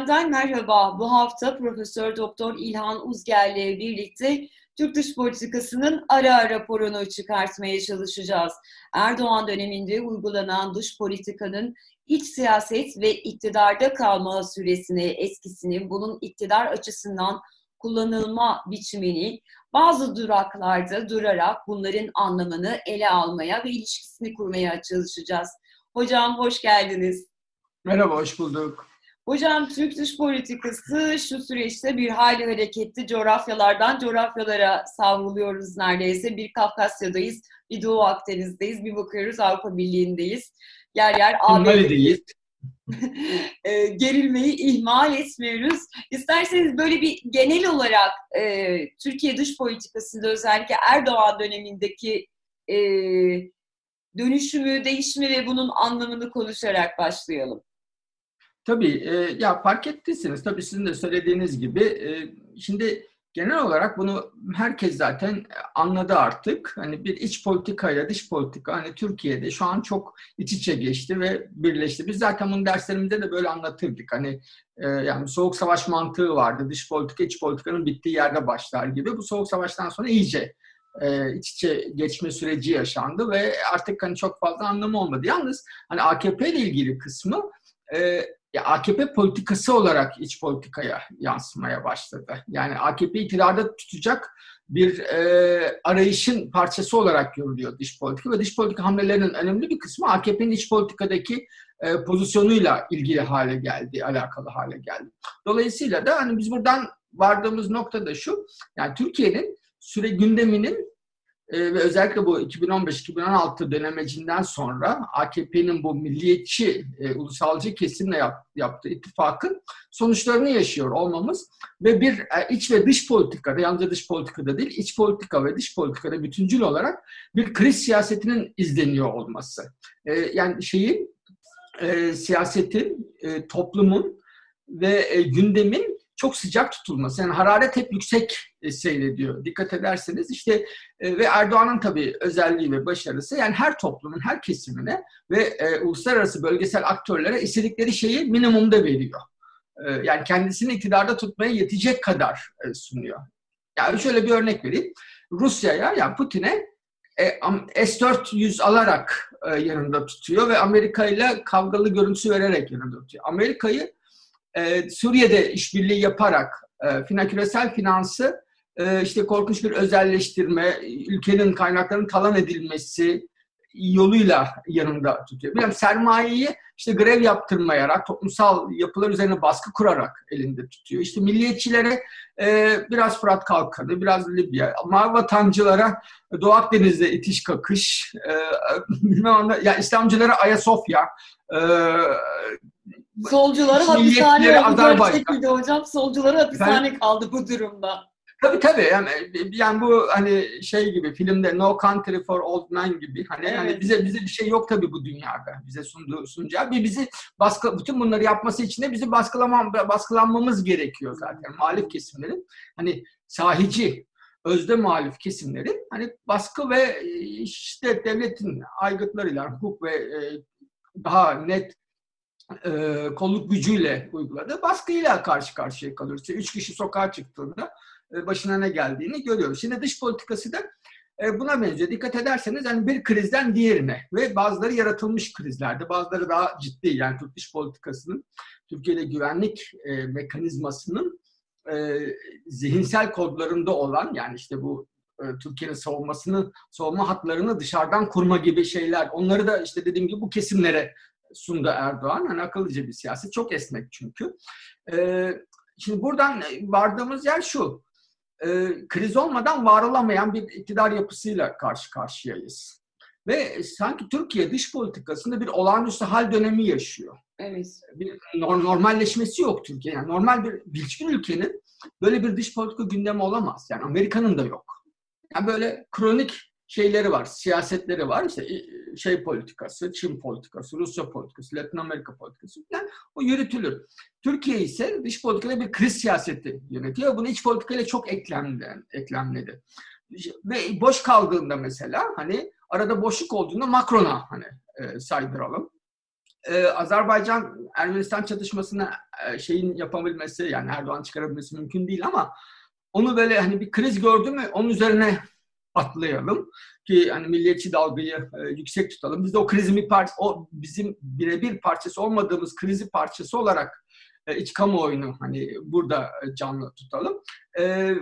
Gündemden merhaba. Bu hafta Profesör Doktor İlhan Uzger ile birlikte Türk dış politikasının ara raporunu çıkartmaya çalışacağız. Erdoğan döneminde uygulanan dış politikanın iç siyaset ve iktidarda kalma süresini, eskisini, bunun iktidar açısından kullanılma biçimini bazı duraklarda durarak bunların anlamını ele almaya ve ilişkisini kurmaya çalışacağız. Hocam hoş geldiniz. Merhaba, hoş bulduk. Hocam Türk dış politikası şu süreçte bir hali hareketli coğrafyalardan coğrafyalara savruluyoruz neredeyse. Bir Kafkasya'dayız, bir Doğu Akdeniz'deyiz, bir bakıyoruz Avrupa Birliği'ndeyiz. Yer yer ABD'deyiz. e, gerilmeyi ihmal etmiyoruz. İsterseniz böyle bir genel olarak e, Türkiye dış politikasında özellikle Erdoğan dönemindeki e, dönüşümü, değişimi ve bunun anlamını konuşarak başlayalım. Tabii, e, ya fark ettiyseniz, tabii sizin de söylediğiniz gibi, e, şimdi genel olarak bunu herkes zaten anladı artık. Hani bir iç politikayla dış politika hani Türkiye'de şu an çok iç içe geçti ve birleşti. Biz zaten bunu derslerimizde de böyle anlatırdık. Hani e, yani soğuk savaş mantığı vardı. Dış politika iç politikanın bittiği yerde başlar gibi. Bu soğuk savaştan sonra iyice e, iç içe geçme süreci yaşandı ve artık hani çok fazla anlamı olmadı. Yalnız hani AKP ile ilgili kısmı e, ya AKP politikası olarak iç politikaya yansımaya başladı. Yani AKP iktidarda tutacak bir e, arayışın parçası olarak görülüyor dış politika ve dış politika hamlelerinin önemli bir kısmı AKP'nin iç politikadaki e, pozisyonuyla ilgili hale geldi, alakalı hale geldi. Dolayısıyla da hani biz buradan vardığımız nokta da şu, yani Türkiye'nin süre gündeminin e, ve özellikle bu 2015-2016 dönemecinden sonra AKP'nin bu milliyetçi, e, ulusalcı kesimle yap, yaptığı ittifakın sonuçlarını yaşıyor olmamız ve bir e, iç ve dış politikada, yalnızca dış politikada değil, iç politika ve dış politikada bütüncül olarak bir kriz siyasetinin izleniyor olması. E, yani şeyin, e, siyasetin, e, toplumun ve e, gündemin çok sıcak tutulması. Yani hararet hep yüksek e, seyrediyor. Dikkat ederseniz işte e, ve Erdoğan'ın tabii özelliği ve başarısı yani her toplumun her kesimine ve e, uluslararası bölgesel aktörlere istedikleri şeyi minimumda veriyor. Yani kendisini iktidarda tutmaya yetecek kadar sunuyor. Yani şöyle bir örnek vereyim. Rusya'ya yani Putin'e e, S-400 alarak yanında tutuyor ve Amerika ile kavgalı görüntüsü vererek yanında tutuyor. Amerika'yı e, Suriye'de işbirliği yaparak e, küresel finansı e, işte korkunç bir özelleştirme, ülkenin kaynaklarının talan edilmesi yoluyla yanında tutuyor. Bilmem sermayeyi işte grev yaptırmayarak, toplumsal yapılar üzerine baskı kurarak elinde tutuyor. İşte milliyetçilere e, biraz Fırat Kalkanı, biraz Libya, ama vatancılara Doğu Akdeniz'de itiş kakış, e, bilmem ya İslamcılara Ayasofya, e, Solcuları hapishane oldu şekilde hocam. Solcuları hapishane ben, kaldı bu durumda. Tabii tabii yani, yani bu hani şey gibi filmde No Country for Old Men gibi hani, evet. hani bize bize bir şey yok tabii bu dünyada bize sunduğu sunacağı bir bizi baskı bütün bunları yapması için de bizi baskılamam baskılanmamız gerekiyor zaten muhalif kesimlerin hani sahici özde muhalif kesimlerin hani baskı ve işte devletin aygıtlarıyla hukuk ve daha net e, kolluk gücüyle uyguladığı baskıyla karşı karşıya kalıyoruz. İşte üç kişi sokağa çıktığında e, başına ne geldiğini görüyoruz. Şimdi dış politikası da e, buna benziyor. Dikkat ederseniz hani bir krizden diğerine ve bazıları yaratılmış krizlerde, bazıları daha ciddi yani Türk dış politikasının, Türkiye'de güvenlik e, mekanizmasının e, zihinsel kodlarında olan yani işte bu e, Türkiye'nin savunmasını, savunma hatlarını dışarıdan kurma gibi şeyler. Onları da işte dediğim gibi bu kesimlere sundu Erdoğan. Hani akıllıca bir siyaset. Çok esnek çünkü. Ee, şimdi buradan vardığımız yer şu. Ee, kriz olmadan var olamayan bir iktidar yapısıyla karşı karşıyayız. Ve sanki Türkiye dış politikasında bir olağanüstü hal dönemi yaşıyor. Evet. Bir normalleşmesi yok Türkiye. Yani normal bir hiçbir ülkenin böyle bir dış politika gündemi olamaz. Yani Amerika'nın da yok. Yani böyle kronik şeyleri var, siyasetleri var. İşte şey politikası, Çin politikası, Rusya politikası, Latin Amerika politikası falan o yürütülür. Türkiye ise dış politikada bir kriz siyaseti yönetiyor. Bunu iç politikayla çok eklemledi. eklemledi. Ve boş kaldığında mesela hani arada boşluk olduğunda Macron'a hani e, saydıralım. Ee, Azerbaycan Ermenistan çatışmasına e, şeyin yapabilmesi yani Erdoğan çıkarabilmesi mümkün değil ama onu böyle hani bir kriz gördü mü onun üzerine atlayalım ki hani milliyetçi dalgayı e, yüksek tutalım. Biz de o krizin bir parça, o bizim birebir parçası olmadığımız krizi parçası olarak e, iç kamuoyunu hani burada canlı tutalım. E,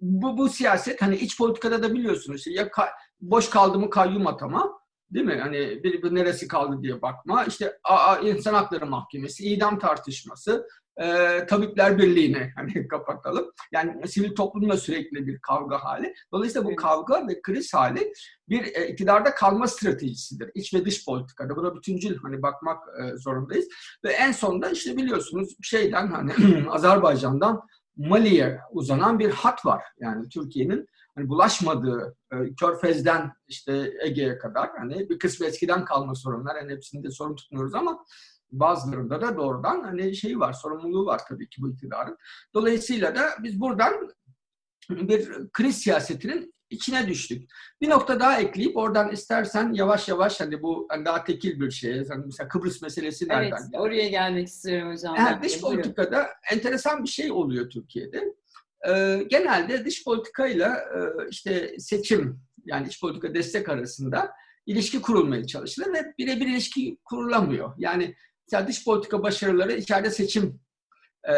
bu, bu siyaset hani iç politikada da biliyorsunuz ya ka, boş kaldı mı kayyum atama değil mi? Hani bir, bir neresi kaldı diye bakma. İşte a, a, insan hakları mahkemesi, idam tartışması, e, Tabipler Birliği'ni hani kapatalım. Yani sivil toplumla sürekli bir kavga hali. Dolayısıyla bu kavga ve kriz hali bir e, iktidarda kalma stratejisidir. İç ve dış politikada. Buna bütüncül hani bakmak e, zorundayız. Ve en sonunda işte biliyorsunuz şeyden hani Azerbaycan'dan Mali'ye uzanan bir hat var. Yani Türkiye'nin hani bulaşmadığı e, Körfez'den işte Ege'ye kadar hani bir kısmı eskiden kalma sorunlar. Yani hepsinde sorun tutmuyoruz ama Bazılarında da doğrudan hani şey var, sorumluluğu var tabii ki bu iktidarın. Dolayısıyla da biz buradan bir kriz siyasetinin içine düştük. Bir nokta daha ekleyip oradan istersen yavaş yavaş hani bu hani daha tekil bir şey. Yani mesela Kıbrıs meselesi nereden Evet, geldi? oraya gelmek istiyorum hocam. Yani dış politikada enteresan bir şey oluyor Türkiye'de. Ee, genelde dış politikayla e, işte seçim yani iç politika destek arasında ilişki kurulmaya çalışılır ve birebir ilişki kurulamıyor. Yani Mesela dış politika başarıları içeride seçim e,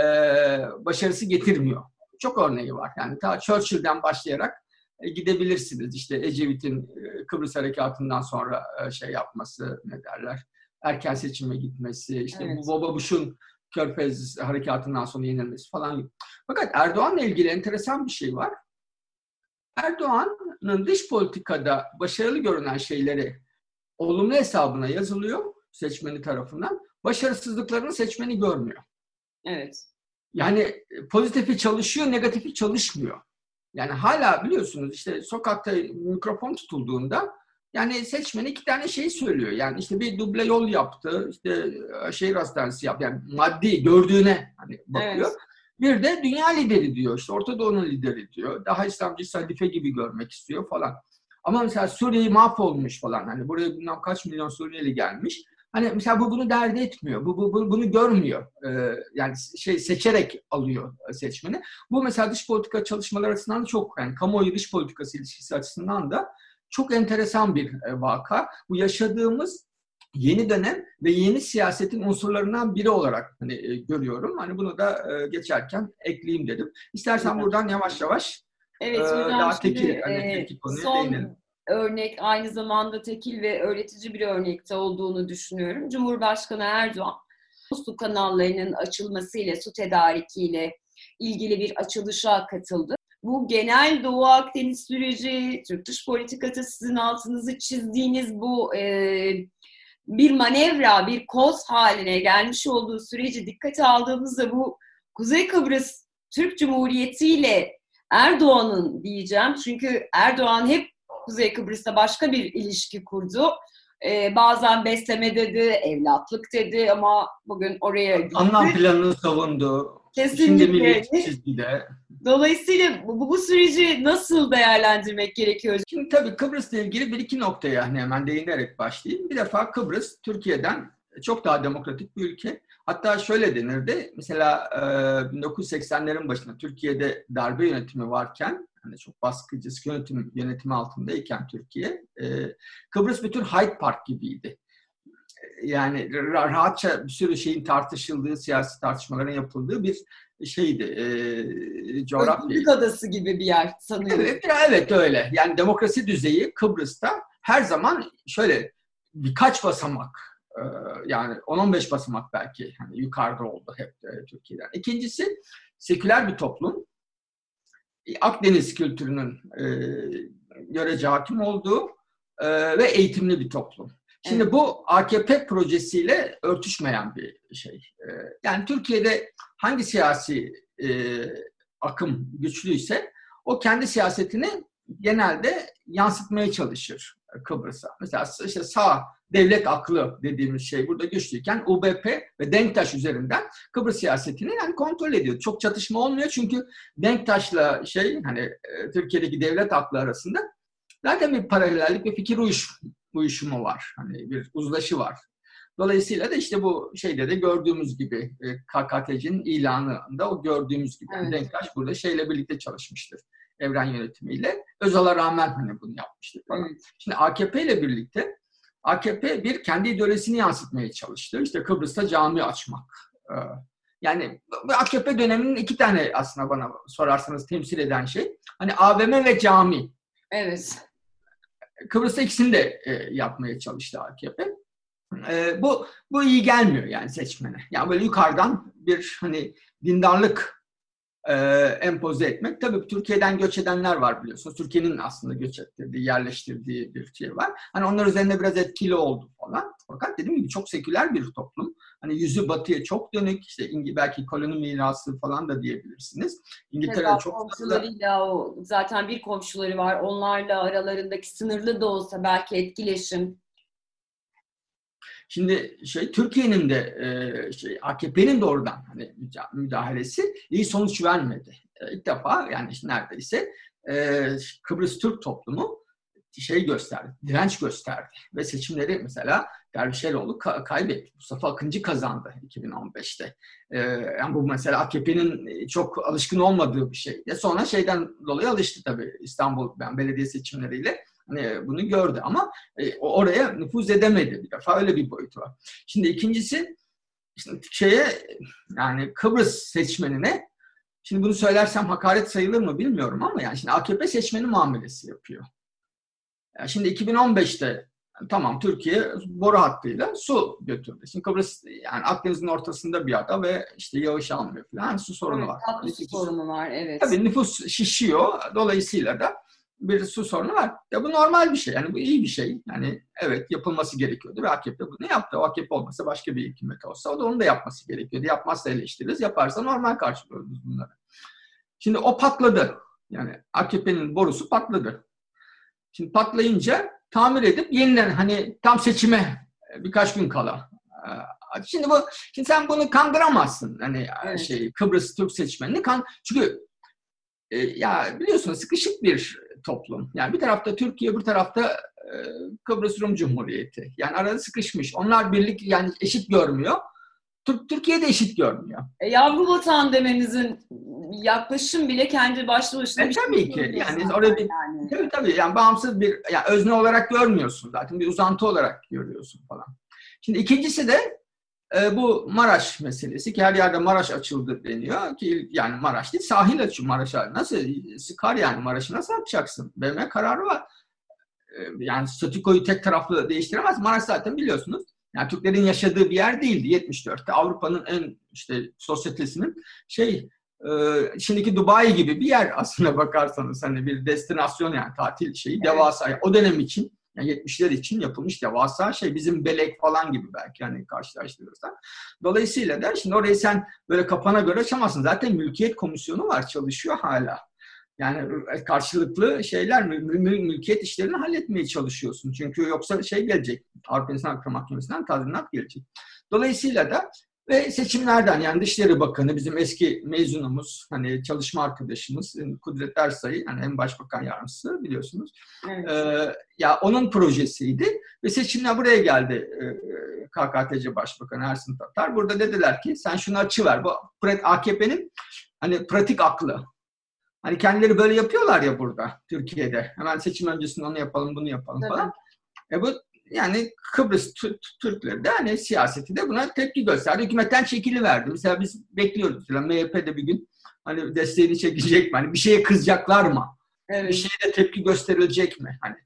başarısı getirmiyor. Çok örneği var. Yani ta Churchill'den başlayarak e, gidebilirsiniz. İşte Ecevit'in e, Kıbrıs Harekatı'ndan sonra e, şey yapması ne derler erken seçime gitmesi, işte evet. bu Baba Bush'un Körfez harekatından sonra yenilmesi falan. Fakat Erdoğan'la ilgili enteresan bir şey var. Erdoğan'ın dış politikada başarılı görünen şeyleri olumlu hesabına yazılıyor seçmeni tarafından başarısızlıklarını seçmeni görmüyor. Evet. Yani e, pozitifi çalışıyor, negatifi çalışmıyor. Yani hala biliyorsunuz işte sokakta mikrofon tutulduğunda yani seçmeni iki tane şey söylüyor. Yani işte bir duble yol yaptı, işte e, şehir hastanesi yaptı. Yani maddi gördüğüne hani bakıyor. Evet. Bir de dünya lideri diyor. İşte Orta Doğu'nun lideri diyor. Daha İslamcı sadife gibi görmek istiyor falan. Ama mesela Suriye'yi mahvolmuş falan. Hani buraya bilmem kaç milyon Suriyeli gelmiş. Hani mesela bu bunu dert etmiyor. Bu, bu, bu bunu görmüyor. Ee, yani şey seçerek alıyor seçmeni. Bu mesela dış politika çalışmaları açısından da çok yani kamuoyu dış politikası ilişkisi açısından da çok enteresan bir e, vaka. Bu yaşadığımız yeni dönem ve yeni siyasetin unsurlarından biri olarak hani e, görüyorum. Hani bunu da e, geçerken ekleyeyim dedim. İstersen evet. buradan yavaş yavaş evet, hocam, daha tekil, hani, e, tekil konuya son, değinelim örnek aynı zamanda tekil ve öğretici bir örnekte olduğunu düşünüyorum. Cumhurbaşkanı Erdoğan su kanallarının açılmasıyla, su tedarikiyle ilgili bir açılışa katıldı. Bu genel Doğu Akdeniz süreci, Türk dış politikası sizin altınızı çizdiğiniz bu e, bir manevra, bir koz haline gelmiş olduğu süreci dikkate aldığımızda bu Kuzey Kıbrıs Türk Cumhuriyeti ile Erdoğan'ın diyeceğim. Çünkü Erdoğan hep Kuzey Kıbrıs'ta başka bir ilişki kurdu. Ee, bazen besleme dedi, evlatlık dedi ama bugün oraya gitti. Anlam planını savundu. Kesinlikle. Şimdi Dolayısıyla bu, bu süreci nasıl değerlendirmek gerekiyor? Şimdi tabii Kıbrıs'la ilgili bir iki noktaya yani hemen değinerek başlayayım. Bir defa Kıbrıs Türkiye'den çok daha demokratik bir ülke. Hatta şöyle denirdi. Mesela 1980'lerin başında Türkiye'de darbe yönetimi varken hani çok baskıcı yönetim, yönetimi altındayken Türkiye Kıbrıs bütün Hyde Park gibiydi. Yani rahatça bir sürü şeyin tartışıldığı, siyasi tartışmaların yapıldığı bir şeydi, e, coğrafya. Özgürlük adası gibi bir yer sanıyorum. Evet, evet öyle. Yani demokrasi düzeyi Kıbrıs'ta her zaman şöyle birkaç basamak ee, yani 10-15 basamak belki hani yukarıda oldu hep e, Türkiye'den. İkincisi seküler bir toplum. Akdeniz kültürünün e, görece hakim olduğu e, ve eğitimli bir toplum. Şimdi evet. bu AKP projesiyle örtüşmeyen bir şey. E, yani Türkiye'de hangi siyasi e, akım güçlüyse o kendi siyasetini genelde yansıtmaya çalışır Kıbrıs'a. Mesela işte sağ devlet aklı dediğimiz şey burada güçlüyken UBP ve Denktaş üzerinden Kıbrıs siyasetini yani kontrol ediyor. Çok çatışma olmuyor çünkü Denktaş'la şey hani e, Türkiye'deki devlet aklı arasında zaten bir paralellik ve fikir uyuş, uyuşumu var. Hani bir uzlaşı var. Dolayısıyla da işte bu şeyde de gördüğümüz gibi e, KKTC'nin ilanında o gördüğümüz gibi evet. Denktaş burada şeyle birlikte çalışmıştır. Evren yönetimiyle. Özal'a rağmen hani bunu yapmıştır falan. Şimdi AKP ile birlikte AKP bir kendi ideolojisini yansıtmaya çalıştı. İşte Kıbrıs'ta cami açmak. Ee, yani AKP döneminin iki tane aslında bana sorarsanız temsil eden şey. Hani AVM ve cami. Evet. Kıbrıs'ta ikisini de e, yapmaya çalıştı AKP. E, bu bu iyi gelmiyor yani seçmene. Yani böyle yukarıdan bir hani dindarlık e, empoze etmek. Tabii Türkiye'den göç edenler var biliyorsunuz. Türkiye'nin aslında göç ettirdiği, yerleştirdiği bir şey var. Hani onlar üzerinde biraz etkili oldu falan. Fakat dediğim gibi çok seküler bir toplum. Hani yüzü batıya çok dönük. İşte belki koloni mirası falan da diyebilirsiniz. İngiltere çok komşularıyla o zaten bir komşuları var. Onlarla aralarındaki sınırlı da olsa belki etkileşim Şimdi şey Türkiye'nin de e, şey AKP'nin doğrudan hani müdahalesi iyi sonuç vermedi. E, ilk defa yani işte neredeyse e, Kıbrıs Türk toplumu şey gösterdi, direnç gösterdi ve seçimleri mesela Dervişeroğlu ka- kaybetti. Mustafa Akıncı kazandı 2015'te. Ee, yani bu mesela AKP'nin çok alışkın olmadığı bir şey. Sonra şeyden dolayı alıştı tabii İstanbul yani belediye seçimleriyle bunu gördü ama e, oraya nüfuz edemedi bir defa öyle bir boyutu var. Şimdi ikincisi işte şeye yani Kıbrıs seçmenine şimdi bunu söylersem hakaret sayılır mı bilmiyorum ama yani şimdi AKP seçmeni muamelesi yapıyor. Yani şimdi 2015'te tamam Türkiye boru hattıyla su götürdü. Şimdi Kıbrıs yani Akdeniz'in ortasında bir ada ve işte yağış almıyor falan su sorunu evet, var. Su sorunu var evet. Tabii nüfus şişiyor. Dolayısıyla da bir su sorunu var. Ya bu normal bir şey. Yani bu iyi bir şey. Yani evet yapılması gerekiyordu ve AKP bunu yaptı. O AKP olmasa başka bir hükümet olsa o da onu da yapması gerekiyordu. Yapmazsa eleştiririz. Yaparsa normal karşılıyoruz bunları. Şimdi o patladı. Yani AKP'nin borusu patladı. Şimdi patlayınca tamir edip yeniden hani tam seçime birkaç gün kala. Ee, şimdi bu şimdi sen bunu kandıramazsın. Hani evet. şey Kıbrıs Türk seçmenini kan çünkü e, ya biliyorsunuz sıkışık bir toplum. Yani bir tarafta Türkiye, bir tarafta e, Kıbrıs Rum Cumhuriyeti. Yani arada sıkışmış. Onlar birlik yani eşit görmüyor. Türkiye de eşit görmüyor. E, yavru vatan dememizin yaklaşım bile kendi başlı başına e, bir tabii şey ki. Yani orada bir yani. tabii tabii yani bağımsız bir yani özne olarak görmüyorsun zaten bir uzantı olarak görüyorsun falan. Şimdi ikincisi de e, bu Maraş meselesi ki her yerde Maraş açıldı deniyor ki yani Maraş değil sahil açıyor Maraş'a. Nasıl sıkar yani Maraş'ı nasıl açacaksın? BM kararı var. E, yani statükoyu tek taraflı değiştiremez. Maraş zaten biliyorsunuz. Yani Türklerin yaşadığı bir yer değildi 74'te. Avrupa'nın en işte sosyetesinin şey e, şimdiki Dubai gibi bir yer aslında bakarsanız hani bir destinasyon yani tatil şeyi devasa. O dönem için yani 70'ler için yapılmış devasa şey bizim belek falan gibi belki hani karşılaştırırsan. Dolayısıyla da şimdi orayı sen böyle kapana göre açamazsın. Zaten mülkiyet komisyonu var çalışıyor hala. Yani karşılıklı şeyler, mülkiyet işlerini halletmeye çalışıyorsun. Çünkü yoksa şey gelecek, Avrupa İnsan Hakları Mahkemesi'nden tazminat gelecek. Dolayısıyla da ve seçimlerden yani Dışişleri Bakanı bizim eski mezunumuz, hani çalışma arkadaşımız Kudret Ersay, hani hem başbakan yardımcısı biliyorsunuz. Evet. Ee, ya onun projesiydi ve seçimler buraya geldi e, KKTC Başbakanı Ersin Tatar. Burada dediler ki sen şunu açıver. Bu AKP'nin hani pratik aklı. Hani kendileri böyle yapıyorlar ya burada Türkiye'de. Hemen seçim öncesinde onu yapalım, bunu yapalım evet. falan. E bu yani Kıbrıs Türkleri de hani siyaseti de buna tepki gösterdi. Hükümetten çekili verdi. Mesela biz bekliyoruz. Mesela MHP de bir gün hani desteğini çekecek mi? Hani bir şeye kızacaklar mı? Evet. Bir şeye de tepki gösterilecek mi? Hani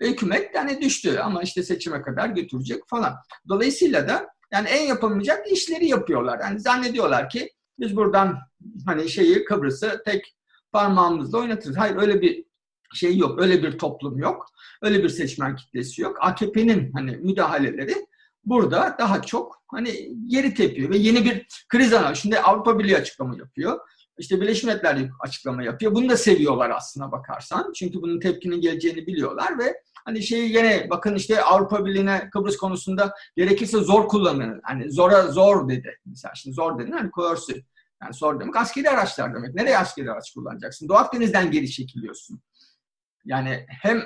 hükümet yani düştü ama işte seçime kadar götürecek falan. Dolayısıyla da yani en yapılmayacak işleri yapıyorlar. Yani zannediyorlar ki biz buradan hani şeyi Kıbrıs'ı tek parmağımızla oynatırız. Hayır öyle bir şey yok. Öyle bir toplum yok. Öyle bir seçmen kitlesi yok. AKP'nin hani müdahaleleri burada daha çok hani geri tepiyor ve yeni bir kriz anı. Şimdi Avrupa Birliği açıklama yapıyor. İşte Birleşmiş Milletler açıklama yapıyor. Bunu da seviyorlar aslına bakarsan. Çünkü bunun tepkinin geleceğini biliyorlar ve hani şeyi yine bakın işte Avrupa Birliği'ne Kıbrıs konusunda gerekirse zor kullanın. Hani zora zor dedi. Mesela şimdi zor dedi. Hani coercive. Yani zor demek askeri araçlar demek. Nereye askeri araç kullanacaksın? Doğu Akdeniz'den geri çekiliyorsun. Yani hem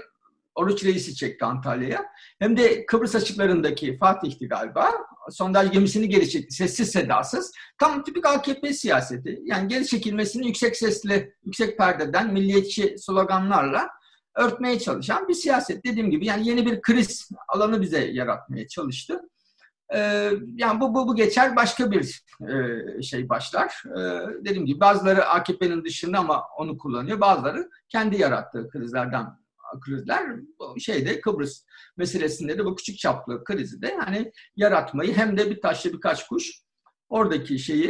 Oruç Reis'i çekti Antalya'ya. Hem de Kıbrıs açıklarındaki Fatih'ti galiba. Sondaj gemisini geri çekti. Sessiz sedasız. Tam tipik AKP siyaseti. Yani geri çekilmesini yüksek sesli, yüksek perdeden milliyetçi sloganlarla örtmeye çalışan bir siyaset. Dediğim gibi yani yeni bir kriz alanı bize yaratmaya çalıştı. Ee, yani bu, bu, bu geçer başka bir e, şey başlar. Ee, dediğim gibi bazıları AKP'nin dışında ama onu kullanıyor. Bazıları kendi yarattığı krizlerden krizler şeyde Kıbrıs meselesinde de bu küçük çaplı krizi de hani yaratmayı hem de bir taşla birkaç kuş oradaki şeyi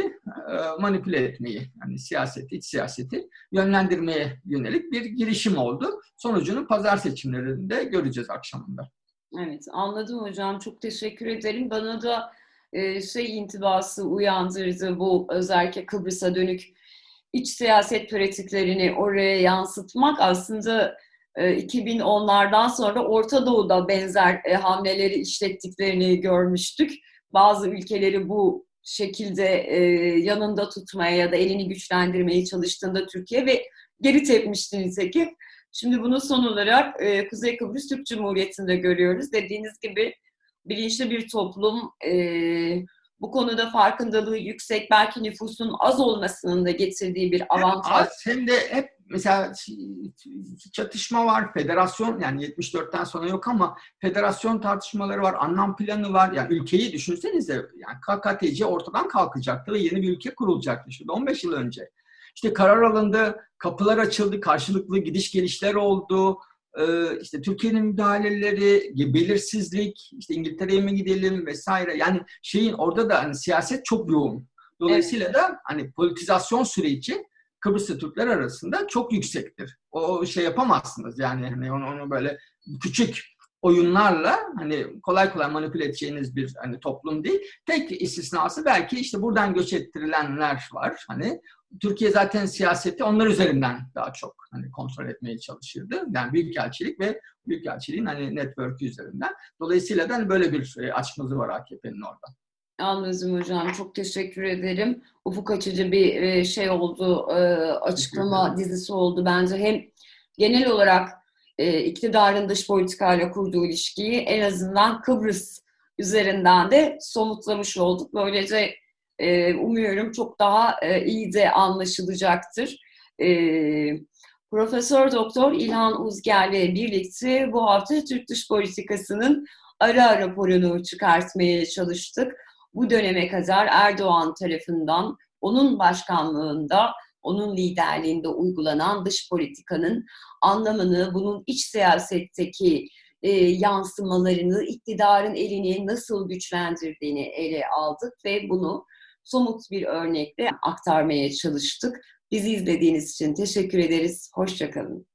e, manipüle etmeyi, yani siyaseti, iç siyaseti yönlendirmeye yönelik bir girişim oldu. Sonucunu pazar seçimlerinde göreceğiz akşamında. Evet anladım hocam. Çok teşekkür ederim. Bana da e, şey intibası uyandırdı bu özellikle Kıbrıs'a dönük iç siyaset pratiklerini oraya yansıtmak aslında 2010'lardan sonra Orta Doğu'da benzer e, hamleleri işlettiklerini görmüştük. Bazı ülkeleri bu şekilde e, yanında tutmaya ya da elini güçlendirmeye çalıştığında Türkiye ve geri tepmişti nitekim. Şimdi bunu son olarak e, Kuzey Kıbrıs Türk Cumhuriyeti'nde görüyoruz. Dediğiniz gibi bilinçli bir toplum, e, bu konuda farkındalığı yüksek, belki nüfusun az olmasının da getirdiği bir avantaj. Hem az hem de hep mesela çatışma var, federasyon yani 74'ten sonra yok ama federasyon tartışmaları var, anlam planı var. Yani ülkeyi düşünsenize yani KKTC ortadan kalkacaktı ve yeni bir ülke kurulacaktı şurada 15 yıl önce. İşte karar alındı, kapılar açıldı, karşılıklı gidiş gelişler oldu. Ee, işte Türkiye'nin müdahaleleri, belirsizlik, işte İngiltere'ye mi gidelim vesaire. Yani şeyin orada da hani siyaset çok yoğun. Dolayısıyla evet. da hani politizasyon süreci Kıbrıslı Türkler arasında çok yüksektir. O şey yapamazsınız yani hani onu, onu böyle küçük oyunlarla hani kolay kolay manipüle edeceğiniz bir hani toplum değil. Tek istisnası belki işte buradan göç ettirilenler var. Hani Türkiye zaten siyaseti onlar üzerinden daha çok hani kontrol etmeye çalışırdı. Yani büyükelçilik ve büyükelçiliğin hani network üzerinden. Dolayısıyla da hani böyle bir e, açmazı var AKP'nin orada. Anladım hocam. Çok teşekkür ederim. Ufuk açıcı bir e, şey oldu, e, açıklama dizisi oldu bence. Hem genel olarak iktidarın dış politikayla kurduğu ilişkiyi en azından Kıbrıs üzerinden de somutlamış olduk. Böylece umuyorum çok daha iyi de anlaşılacaktır. Profesör Doktor İlhan Uzger'le birlikte bu hafta Türk dış politikasının ara raporunu çıkartmaya çalıştık. Bu döneme kadar Erdoğan tarafından onun başkanlığında, onun liderliğinde uygulanan dış politikanın anlamını, bunun iç siyasetteki e, yansımalarını, iktidarın elini nasıl güçlendirdiğini ele aldık ve bunu somut bir örnekle aktarmaya çalıştık. Bizi izlediğiniz için teşekkür ederiz. Hoşçakalın.